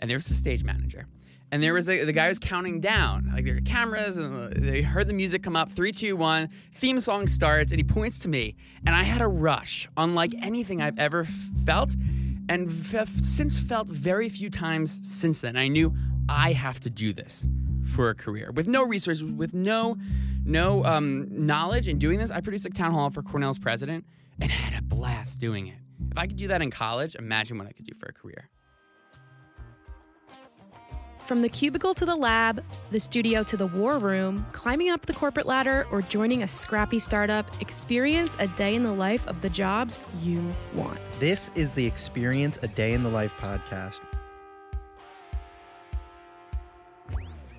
and there was the stage manager. And there was a, the guy was counting down, like there were cameras, and they heard the music come up. Three, two, one. Theme song starts, and he points to me, and I had a rush, unlike anything I've ever felt, and f- since felt very few times since then. I knew I have to do this for a career with no resources, with no no um, knowledge in doing this. I produced a town hall for Cornell's president, and had a blast doing it. If I could do that in college, imagine what I could do for a career. From the cubicle to the lab, the studio to the war room, climbing up the corporate ladder, or joining a scrappy startup, experience a day in the life of the jobs you want. This is the Experience a Day in the Life podcast.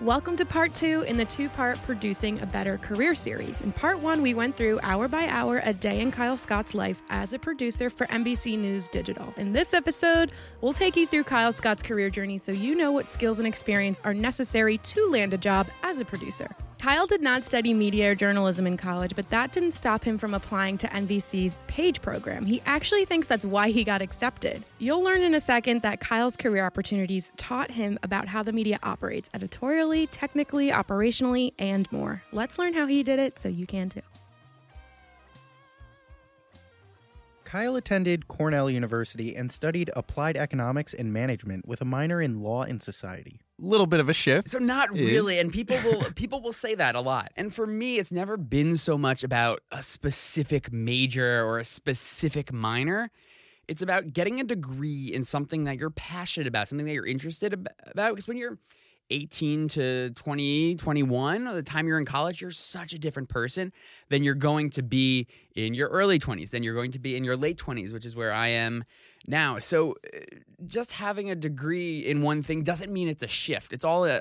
Welcome to part two in the two part Producing a Better Career series. In part one, we went through hour by hour a day in Kyle Scott's life as a producer for NBC News Digital. In this episode, we'll take you through Kyle Scott's career journey so you know what skills and experience are necessary to land a job as a producer. Kyle did not study media or journalism in college, but that didn't stop him from applying to NBC's Page program. He actually thinks that's why he got accepted. You'll learn in a second that Kyle's career opportunities taught him about how the media operates editorially, technically, operationally, and more. Let's learn how he did it so you can too. Kyle attended Cornell University and studied applied economics and management with a minor in law and society. Little bit of a shift. So not is- really, and people will people will say that a lot. And for me, it's never been so much about a specific major or a specific minor. It's about getting a degree in something that you're passionate about, something that you're interested about. Because when you're 18 to 20, 21, the time you're in college, you're such a different person than you're going to be in your early 20s, than you're going to be in your late 20s, which is where I am now. So uh, just having a degree in one thing doesn't mean it's a shift. It's all a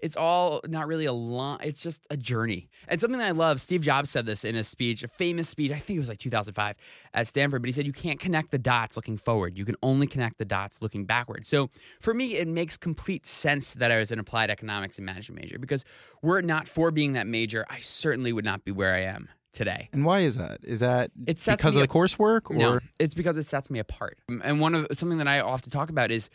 it's all not really a long it's just a journey and something that i love steve jobs said this in a speech a famous speech i think it was like 2005 at stanford but he said you can't connect the dots looking forward you can only connect the dots looking backward so for me it makes complete sense that i was an applied economics and management major because were it not for being that major i certainly would not be where i am today And why is that? Is that It sets because of the coursework or no, it's because it sets me apart. And one of something that I often talk about is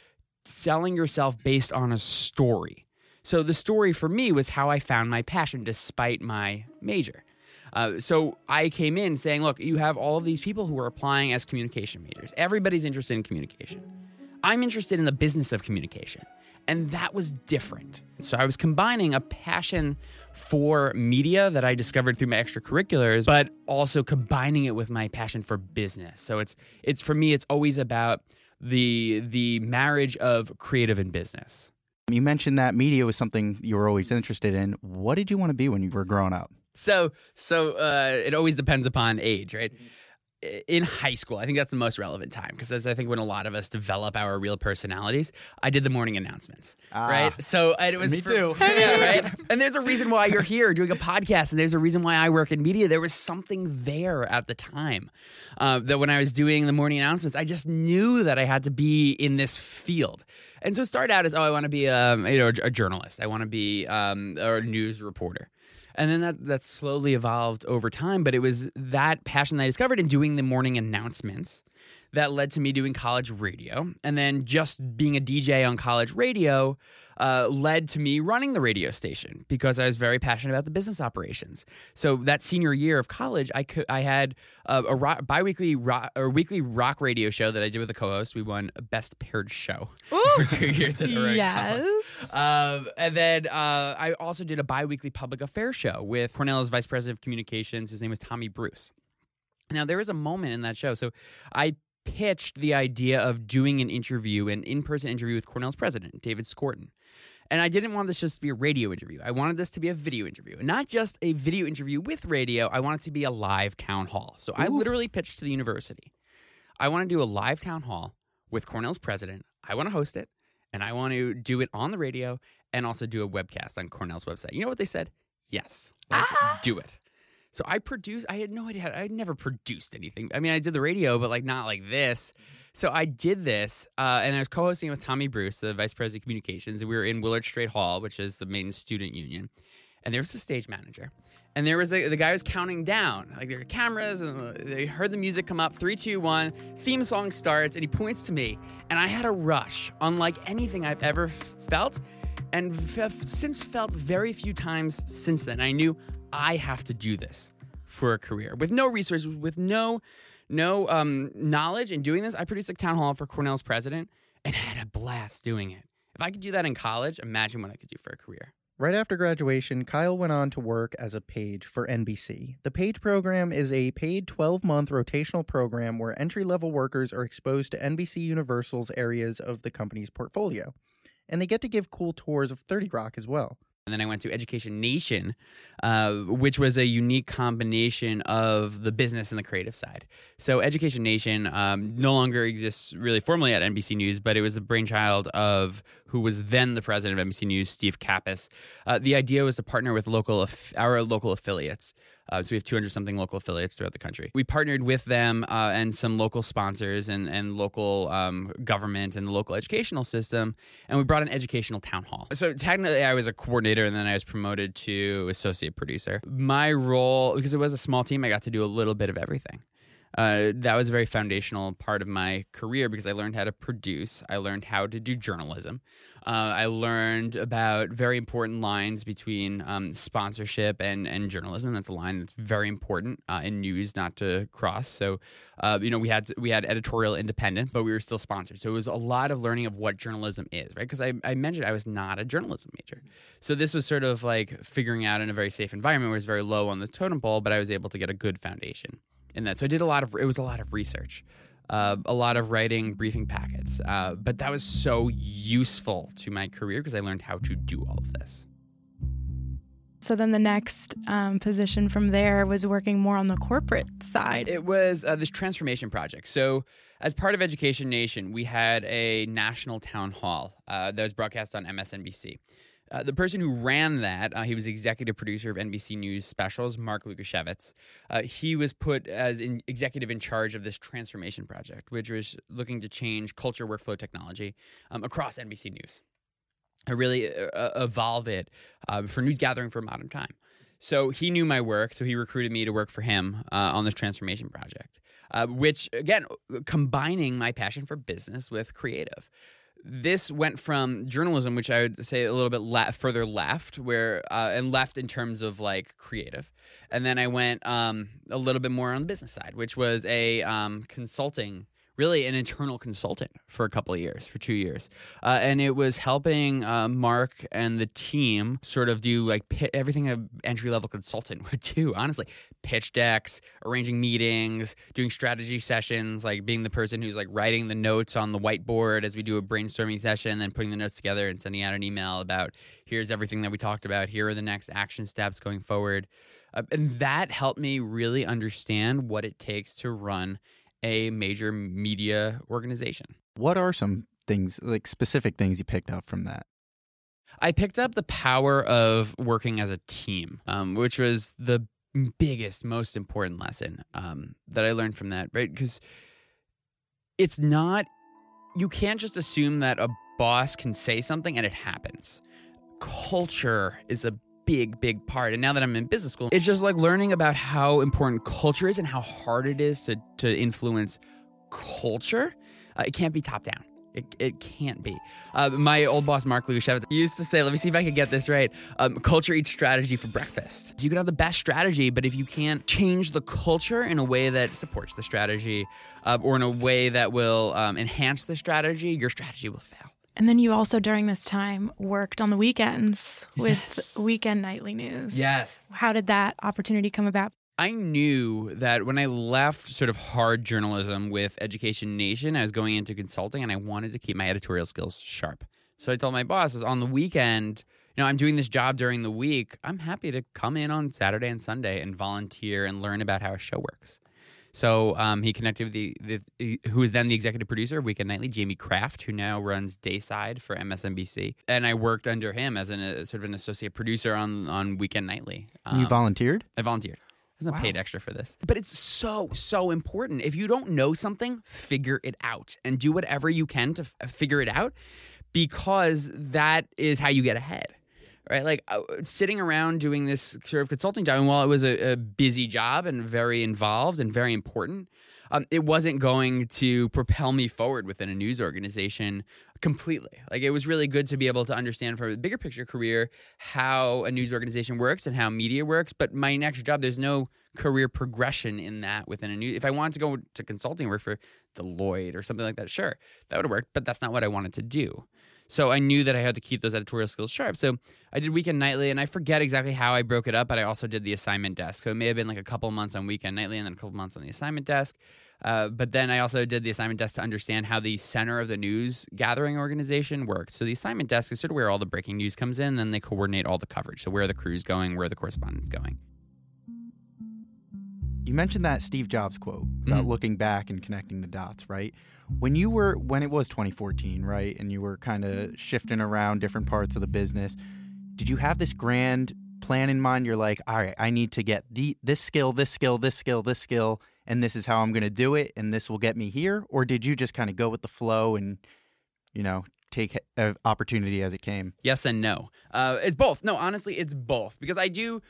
selling yourself based on a story. So the story for me was how I found my passion despite my major. Uh, so I came in saying, look, you have all of these people who are applying as communication majors. Everybody's interested in communication. I'm interested in the business of communication. And that was different. So I was combining a passion for media that I discovered through my extracurriculars, but also combining it with my passion for business. So it's it's for me, it's always about the the marriage of creative and business. You mentioned that media was something you were always interested in. What did you want to be when you were growing up? So so uh, it always depends upon age, right? In high school, I think that's the most relevant time because that's I think when a lot of us develop our real personalities. I did the morning announcements, right? So and it was me for- too. yeah, right. And there's a reason why you're here doing a podcast, and there's a reason why I work in media. There was something there at the time uh, that when I was doing the morning announcements, I just knew that I had to be in this field. And so it started out as, oh, I want to be um, you know a journalist. I want to be um, a news reporter. And then that that slowly evolved over time, but it was that passion that I discovered in doing the morning announcements that led to me doing college radio, and then just being a DJ on college radio uh, led to me running the radio station because I was very passionate about the business operations. So that senior year of college, I could I had a, a rock, biweekly rock, or weekly rock radio show that I did with a co-host. We won a best paired show for two years in a row. Yes. Um, and then uh, I also did a biweekly public affairs show with Cornell's vice president of communications. His name was Tommy Bruce. Now, there was a moment in that show. So I pitched the idea of doing an interview, an in person interview with Cornell's president, David Scorton. And I didn't want this just to be a radio interview. I wanted this to be a video interview. And not just a video interview with radio, I want it to be a live town hall. So I literally pitched to the university. I want to do a live town hall with Cornell's president. I want to host it, and I want to do it on the radio and also do a webcast on Cornell's website. You know what they said? Yes, let's ah. do it. So I produced. I had no idea. I never produced anything. I mean, I did the radio, but like not like this. So I did this, uh, and I was co-hosting with Tommy Bruce, the vice president of communications, and we were in Willard Straight Hall, which is the main student union. And there was the stage manager, and there was a, the guy was counting down. Like there were cameras, and they heard the music come up. Three, two, one. Theme song starts, and he points to me, and I had a rush, unlike anything I've ever felt, and f- since felt very few times since then. I knew I have to do this for a career with no resources, with no no um, knowledge in doing this. I produced a town hall for Cornell's president and had a blast doing it. If I could do that in college, imagine what I could do for a career. Right after graduation, Kyle went on to work as a page for NBC. The page program is a paid 12 month rotational program where entry level workers are exposed to NBC Universal's areas of the company's portfolio. And they get to give cool tours of 30 Rock as well. And then I went to Education Nation, uh, which was a unique combination of the business and the creative side. So, Education Nation um, no longer exists really formally at NBC News, but it was the brainchild of who was then the president of NBC News, Steve Capus. Uh, the idea was to partner with local our local affiliates. Uh, so we have 200 something local affiliates throughout the country. We partnered with them uh, and some local sponsors and, and local um, government and the local educational system, and we brought an educational town hall. So technically, I was a coordinator and then I was promoted to associate producer. My role, because it was a small team, I got to do a little bit of everything. Uh, that was a very foundational part of my career because I learned how to produce. I learned how to do journalism. Uh, I learned about very important lines between um, sponsorship and, and journalism. That's a line that's very important uh, in news not to cross. So, uh, you know, we had we had editorial independence, but we were still sponsored. So it was a lot of learning of what journalism is, right? Because I, I mentioned I was not a journalism major, so this was sort of like figuring out in a very safe environment where it's very low on the totem pole, but I was able to get a good foundation in that. So I did a lot of it was a lot of research uh, a lot of writing briefing packets. Uh, but that was so useful to my career because I learned how to do all of this. So then the next um, position from there was working more on the corporate side. It was uh, this transformation project. So, as part of Education Nation, we had a national town hall uh, that was broadcast on MSNBC. Uh, the person who ran that, uh, he was executive producer of NBC News specials, Mark Lukasiewicz. Uh, he was put as in executive in charge of this transformation project, which was looking to change culture, workflow, technology um, across NBC News. I really uh, uh, evolve it um, for news gathering for modern time. So he knew my work, so he recruited me to work for him on this transformation project, which again, combining my passion for business with creative this went from journalism, which I would say a little bit le- further left, where uh, and left in terms of like creative, and then I went um, a little bit more on the business side, which was a um, consulting really an internal consultant for a couple of years, for two years. Uh, and it was helping uh, Mark and the team sort of do like pit, everything an entry level consultant would do, honestly. Pitch decks, arranging meetings, doing strategy sessions, like being the person who's like writing the notes on the whiteboard as we do a brainstorming session, then putting the notes together and sending out an email about here's everything that we talked about, here are the next action steps going forward. Uh, and that helped me really understand what it takes to run a major media organization. What are some things, like specific things you picked up from that? I picked up the power of working as a team, um, which was the biggest, most important lesson um, that I learned from that, right? Because it's not, you can't just assume that a boss can say something and it happens. Culture is a big, big part. And now that I'm in business school, it's just like learning about how important culture is and how hard it is to, to influence culture. Uh, it can't be top down. It, it can't be. Uh, my old boss, Mark Lukasiewicz, used to say, let me see if I can get this right um, culture eats strategy for breakfast. You can have the best strategy, but if you can't change the culture in a way that supports the strategy uh, or in a way that will um, enhance the strategy, your strategy will fail. And then you also during this time worked on the weekends with yes. Weekend Nightly News. Yes. How did that opportunity come about? I knew that when I left sort of hard journalism with Education Nation, I was going into consulting and I wanted to keep my editorial skills sharp. So I told my boss, on the weekend, you know, I'm doing this job during the week. I'm happy to come in on Saturday and Sunday and volunteer and learn about how a show works. So um, he connected with the, the who was then the executive producer of Weekend Nightly, Jamie Kraft, who now runs Dayside for MSNBC, and I worked under him as an, a, sort of an associate producer on on Weekend Nightly. Um, you volunteered? I volunteered. I wasn't Wow. paid extra for this. But it's so, so important. If you don't know something, figure it out and do whatever you can to f- figure it out because that is how you get ahead. Right? Like uh, sitting around doing this sort of consulting job, and while it was a, a busy job and very involved and very important, um, it wasn't going to propel me forward within a news organization completely. Like it was really good to be able to understand from a bigger picture career how a news organization works and how media works. But my next job, there's no career progression in that within a news. If I wanted to go to consulting work for Deloitte or something like that, sure, that would have worked. But that's not what I wanted to do. So I knew that I had to keep those editorial skills sharp. So I did weekend nightly, and I forget exactly how I broke it up, but I also did the assignment desk. So it may have been like a couple months on weekend nightly, and then a couple months on the assignment desk. Uh, but then I also did the assignment desk to understand how the center of the news gathering organization works. So the assignment desk is sort of where all the breaking news comes in, then they coordinate all the coverage. So where are the crews going, where are the correspondents going. You mentioned that Steve Jobs quote about Mhm. looking back and connecting the dots, right? When you were when it was 2014, right, and you were kind of shifting around different parts of the business, did you have this grand plan in mind? You're like, all right, I need to get the this skill, this skill, this skill, this skill, and this is how I'm going to do it, and this will get me here, or did you just kind of go with the flow and, you know, take opportunity as it came? Yes and no. Uh, it's both. No, honestly, it's both because I do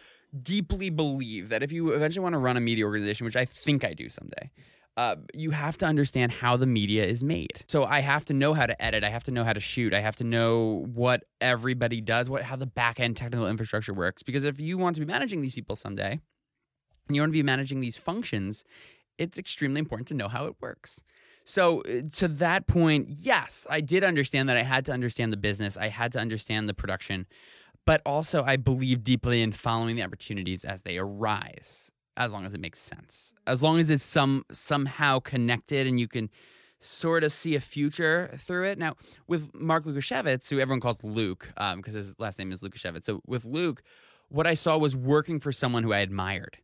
deeply believe that if you eventually want to run a media organization, which I think I do someday, uh, you have to understand how the media is made. So I have to know how to edit. I have to know how to shoot. I have to know what everybody does, what how the back end technical infrastructure works. Because if you want to be managing these people someday, and you want to be managing these functions, it's extremely important to know how it works. So, uh, to that point, yes, I did understand that I had to understand the business, I had to understand the production, but also I believe deeply in following the opportunities as they arise, as long as it makes sense, as long as it's some somehow connected and you can sort of see a future through it. Now, with Mark Lukasiewicz, who everyone calls Luke, because his last name is Lukasiewicz. So with Luke, what I saw was working for someone who I admired.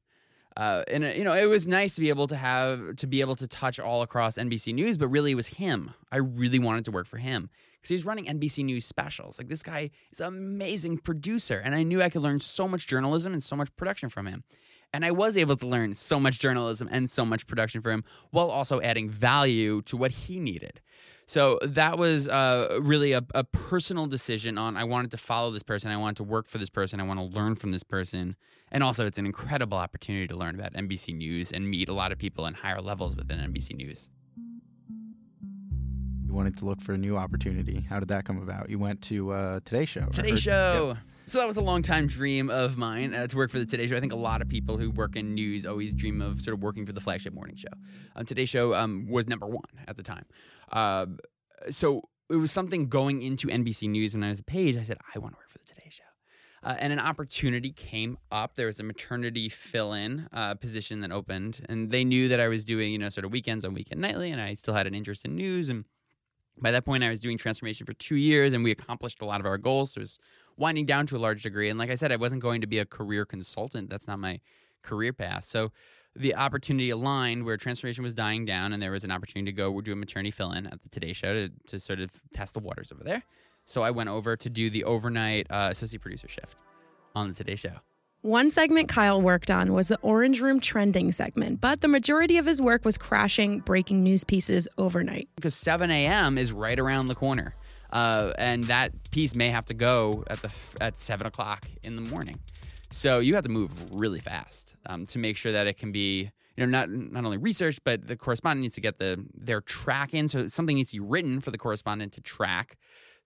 Uh, and uh, you know, it was nice to be able to have to be able to touch all across NBC News, but really it was him. I really wanted to work for him because he's running NBC News specials. Like this guy is an amazing producer, and I knew I could learn so much journalism and so much production from him. And I was able to learn so much journalism and so much production from him while also adding value to what he needed. So that was uh, really a, a personal decision on I wanted to follow this person. I wanted to work for this person. I want to learn from this person. And also, it's an incredible opportunity to learn about NBC News and meet a lot of people in higher levels within NBC News. Wanted to look for a new opportunity. How did that come about? You went to uh, Today Show. Today heard- Show. So that was a long time dream of mine uh, to work for the Today Show. I think a lot of people who work in news always dream of sort of working for the flagship morning show. Um, Today Show um, was number one at the time. Uh, so it was something going into NBC News when I was a page. I said, I want to work for the Today Show. Uh, and an opportunity came up. There was a maternity fill-in uh, position that opened, and they knew that I was doing, you know, sort of weekends on Weekend Nightly, and I still had an interest in news. And by that point, I was doing transformation for two years, and we accomplished a lot of our goals. So it was winding down to a large degree. And like I said, I wasn't going to be a career consultant. That's not my career path. So the opportunity aligned where transformation was dying down, and there was an opportunity to go do a maternity fill-in at the Today Show to, to sort of test the waters over there. So I went over to do the overnight uh, associate producer shift on the Today Show. One segment Kyle worked on was the Orange Room trending segment, but the majority of his work was crashing breaking news pieces overnight. because 7 a.m. is right around the corner, uh, and that piece may have to go at the at seven o'clock in the morning. So you have to move really fast um, to make sure that it can be you know not not only researched, but the correspondent needs to get the their track in. So something needs to be written for the correspondent to track.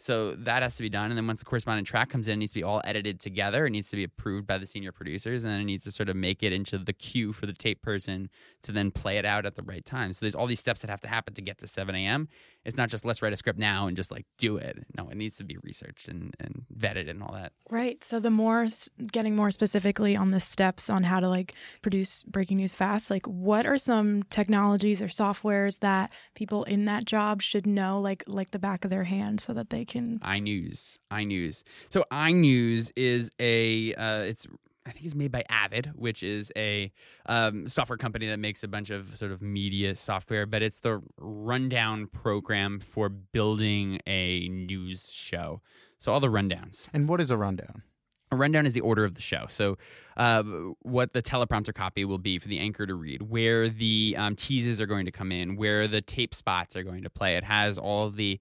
So that has to be done, and then once the correspondent track comes in, it needs to be all edited together. It needs to be approved by the senior producers, and then it needs to sort of make it into the queue for the tape person to then play it out at the right time. So there's all these steps that have to happen to get to 7 a.m. It's not just let's write a script now and just like do it. No, it needs to be researched and, and vetted and all that. Right. So the more getting more specifically on the steps on how to like produce breaking news fast, like what are some technologies or softwares that people in that job should know like like the back of their hand so that they can iNews, iNews. So iNews is a uh, it's I think it's made by Avid, which is a um, software company that makes a bunch of sort of media software, but it's the rundown program for building a news show. So all the rundowns. And what is a rundown? A rundown is the order of the show. So, uh, what the teleprompter copy will be for the anchor to read, where the um, teases are going to come in, where the tape spots are going to play. It has all of the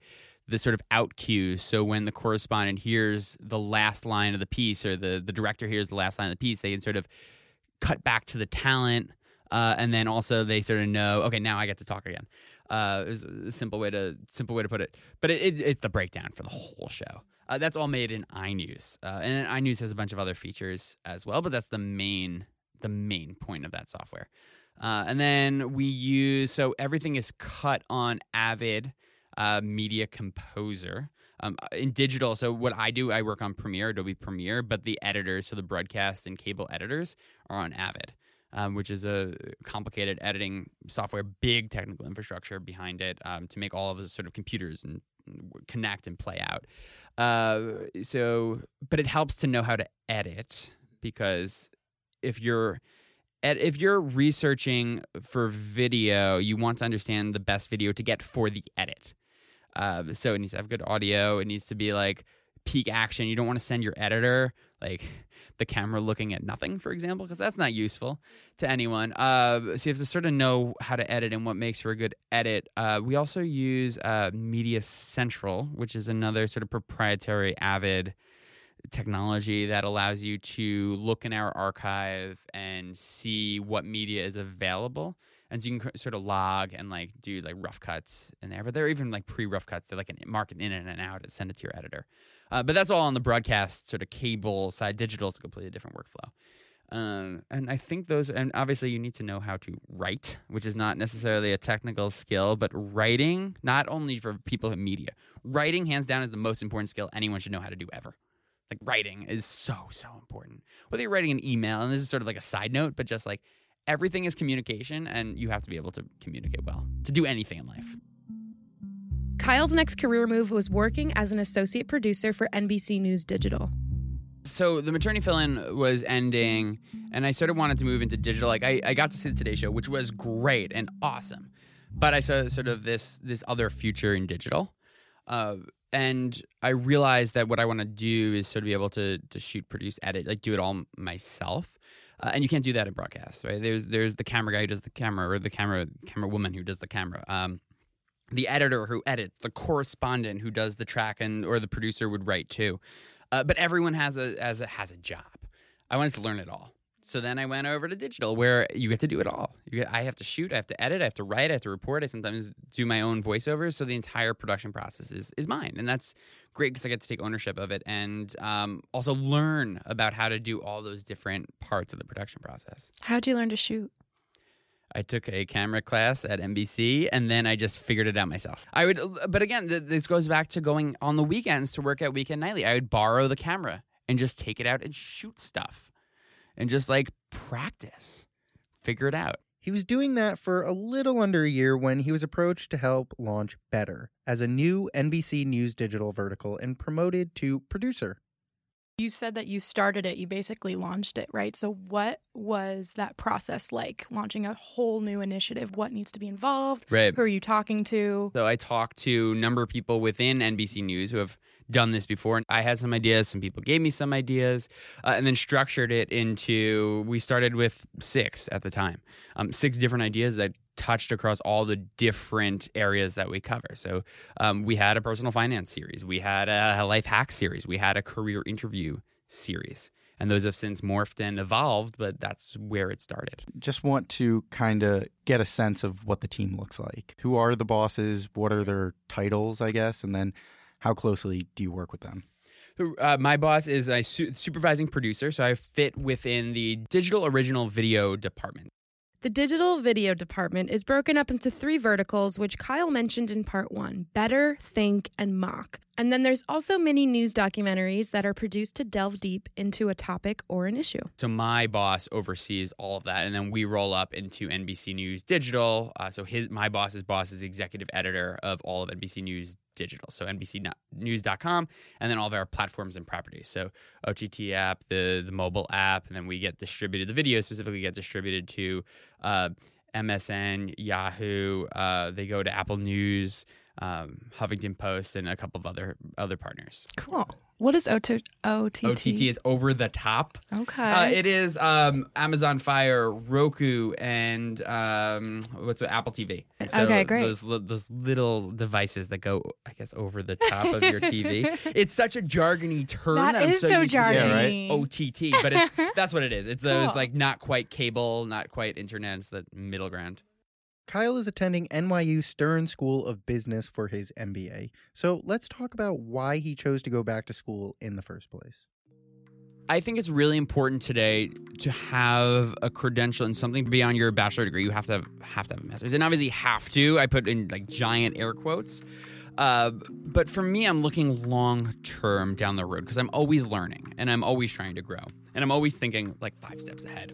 the sort of out cues. So when the correspondent hears the last line of the piece, or the the director hears the last line of the piece, they can sort of cut back to the talent, uh, and then also they sort of know, okay, now I get to talk again. Uh, is a simple way to simple way to put it. But it, it, it's the breakdown for the whole show. Uh, that's all made in iNews, uh, and iNews has a bunch of other features as well. But that's the main the main point of that software. Uh, and then we use so everything is cut on Avid uh, Media Composer. Um, in digital, so what I do, I work on Premiere, Adobe Premiere, but the editors, so the broadcast and cable editors, are on Avid um, which is a complicated editing software, big technical infrastructure behind it um, to make all of the sort of computers and connect and play out. Uh, so, but it helps to know how to edit because if you're if you're researching for video, you want to understand the best video to get for the edit. Uh, so it needs to have good audio. It needs to be like peak action. You don't want to send your editor like the camera looking at nothing, for example, because that's not useful to anyone. Uh, so you have to sort of know how to edit and what makes for a good edit. Uh, we also use uh, Media Central, which is another sort of proprietary Avid technology that allows you to look in our archive and see what media is available. And so you can sort of log and like do like rough cuts in there, but they're even like pre rough cuts. They're like mark it in and out and send it to your editor. Uh, but that's all on the broadcast sort of cable side. Digital is a completely different workflow. Um, and I think those, and obviously you need to know how to write, which is not necessarily a technical skill, but writing, not only for people in media, writing hands down is the most important skill anyone should know how to do ever. Like writing is so, so important. Whether you're writing an email, and this is sort of like a side note, but just like everything is communication, and you have to be able to communicate well to do anything in life. Kyle's next career move was working as an associate producer for NBC News Digital. So the maternity fill-in was ending, and I sort of wanted to move into digital. Like I, I got to see the Today Show, which was great and awesome, but I saw sort of this this other future in digital, uh, and I realized that what I want to do is sort of be able to to shoot, produce, edit, like do it all myself. Uh, and you can't do that in broadcast, right? There's there's the camera guy who does the camera, or the camera camera woman who does the camera. Um, the editor who edits, the correspondent who does the track, and or the producer would write too. Uh, but everyone has a as a has a job. I wanted to learn it all. So then I went over to digital, where you get to do it all. Get, I have to shoot, I have to edit, I have to write, I have to report. I sometimes do my own voiceovers, so the entire production process is is mine, and that's great because I get to take ownership of it and um, also learn about how to do all those different parts of the production process. How'd you learn to shoot? I took a camera class at NBC and then I just figured it out myself. I would, but again, th- this goes back to going on the weekends to work at Weekend Nightly. I would borrow the camera and just take it out and shoot stuff and just like practice, figure it out. He was doing that for a little under a year when he was approached to help launch Better as a new NBC News digital vertical and promoted to producer. You said that you started it, you basically launched it, right? So, what was that process like launching a whole new initiative? What needs to be involved? Right. Who are you talking to? So, I talked to a number of people within NBC News who have done this before. and I had some ideas, some people gave me some ideas, uh, and then structured it into we started with six at the time, um, six different ideas that touched across all the different areas that we cover. So um, we had a personal finance series, we had a life hack series, we had a career interview series. And those have since morphed and evolved, but that's where it started. Just want to kind of get a sense of what the team looks like. Who are the bosses? What are their titles, I guess? And then how closely do you work with them? Uh, my boss is a su- supervising producer, so I fit within the digital original video department. The digital video department is broken up into three verticals, which Kyle mentioned in part one better, think, and Mach. And then there's also many news documentaries that are produced to delve deep into a topic or an issue. So my boss oversees all of that, and then we roll up into NBC News Digital. Uh, so his my boss's boss is executive editor of all of NBC News Digital, so NBCNews.com, and then all of our platforms and properties. So OTT app, the the mobile app, and then we get distributed. The video specifically get distributed to uh, MSN, Yahoo. Uh, they go to Apple News. Um, Huffington Post, and a couple of other other partners. Cool. What is OT- OTT? OTT is over the top. Okay. Uh, it is um, Amazon Fire, Roku, and um, what's it, Apple TV. So Okay, great. Those li- those little devices that go, I guess, over the top of your TV. It's such a jargony term That that, I'm so, so used to saying jargony. OTT, but it's that's what it is. It's those Cool. like not quite cable, not quite internet. It's the middle ground. Kyle is attending NYU Stern School of Business for his MBA. So let's talk about why he chose to go back to school in the first place. I think it's really important today to have a credential and something beyond your bachelor degree. You have to have, have to have a master's, and obviously have to. I put in like giant air quotes. Uh, but for me, I'm looking long term down the road because I'm always learning and I'm always trying to grow and I'm always thinking like five steps ahead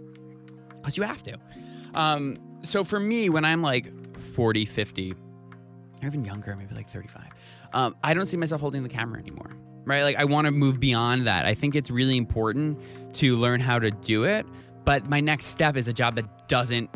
because you have to. Um, so for me, when I'm like 40, 50, or even younger, maybe like 35, um, I don't see myself holding the camera anymore. Right? Like, I want to move beyond that. I think it's really important to learn how to do it. But my next step is a job that doesn't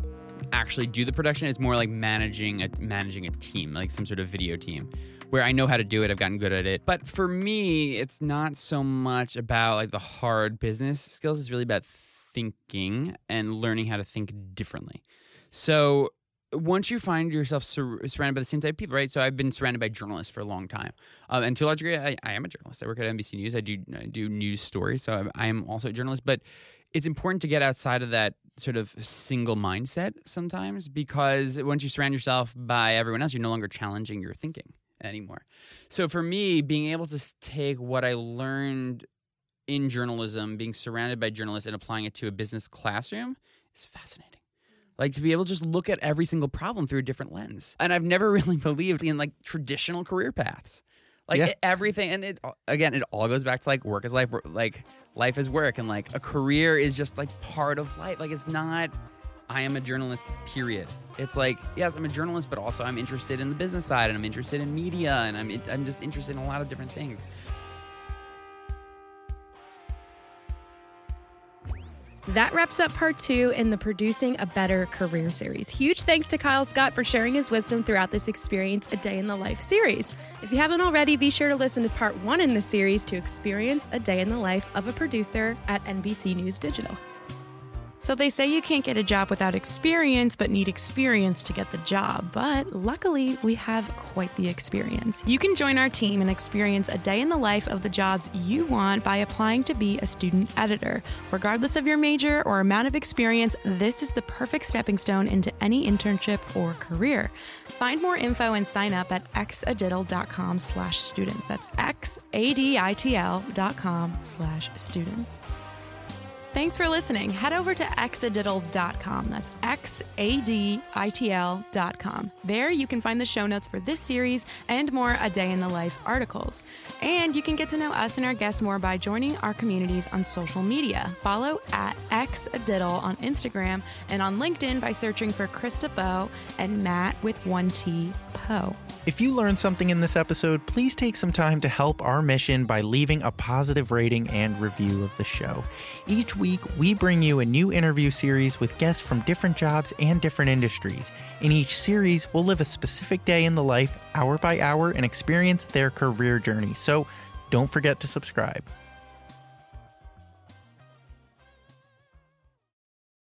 actually do the production. It's more like managing a managing a team, like some sort of video team, where I know how to do it. I've gotten good at it. But for me, it's not so much about like the hard business skills. It's really about thinking and learning how to think differently. So once you find yourself sur- surrounded by the same type of people, right? So I've been surrounded by journalists for a long time, um, and to a large degree, I, I am a journalist. I work at NBC News. I do I do news stories, so I'm, I am also a journalist. But it's important to get outside of that sort of single mindset sometimes because once you surround yourself by everyone else, you're no longer challenging your thinking anymore. So for me, being able to take what I learned in journalism, being surrounded by journalists, and applying it to a business classroom is fascinating. Like to be able to just look at every single problem through a different lens. And I've never really believed in like traditional career paths. Like Yeah. e- everything, and it again, it all goes back to like work is life, like life is work, and like a career is just like part of life. Like it's not. I am a journalist. Period. It's like yes, I'm a journalist, but also I'm interested in the business side, and I'm interested in media, and I'm I'm just interested in a lot of different things. That wraps up part two in the Producing a Better Career series. Huge thanks to Kyle Scott for sharing his wisdom throughout this Experience a Day in the Life series. If you haven't already, be sure to listen to part one in the series to experience a day in the life of a producer at NBC News Digital. So they say you can't get a job without experience, but need experience to get the job. But luckily, we have quite the experience. You can join our team and experience a day in the life of the jobs you want by applying to be a student editor. Regardless of your major or amount of experience, this is the perfect stepping stone into any internship or career. Find more info and sign up at xaditl.com slash students. That's x-a-d-i-t-l dot com slash students. Thanks for listening. Head over to xaditl.com. That's X A D I T L.com. There you can find the show notes for this series and more A Day in the Life articles. And you can get to know us and our guests more by joining our communities on social media. Follow at xaditl on Instagram and on LinkedIn by searching for Chris DeBow and Matt with one T Poe. If you learned something in this episode, please take some time to help our mission by leaving a positive rating and review of the show. Each week, we bring you a new interview series with guests from different jobs and different industries. In each series, we'll live a specific day in the life, hour by hour, and experience their career journey. So don't forget to subscribe.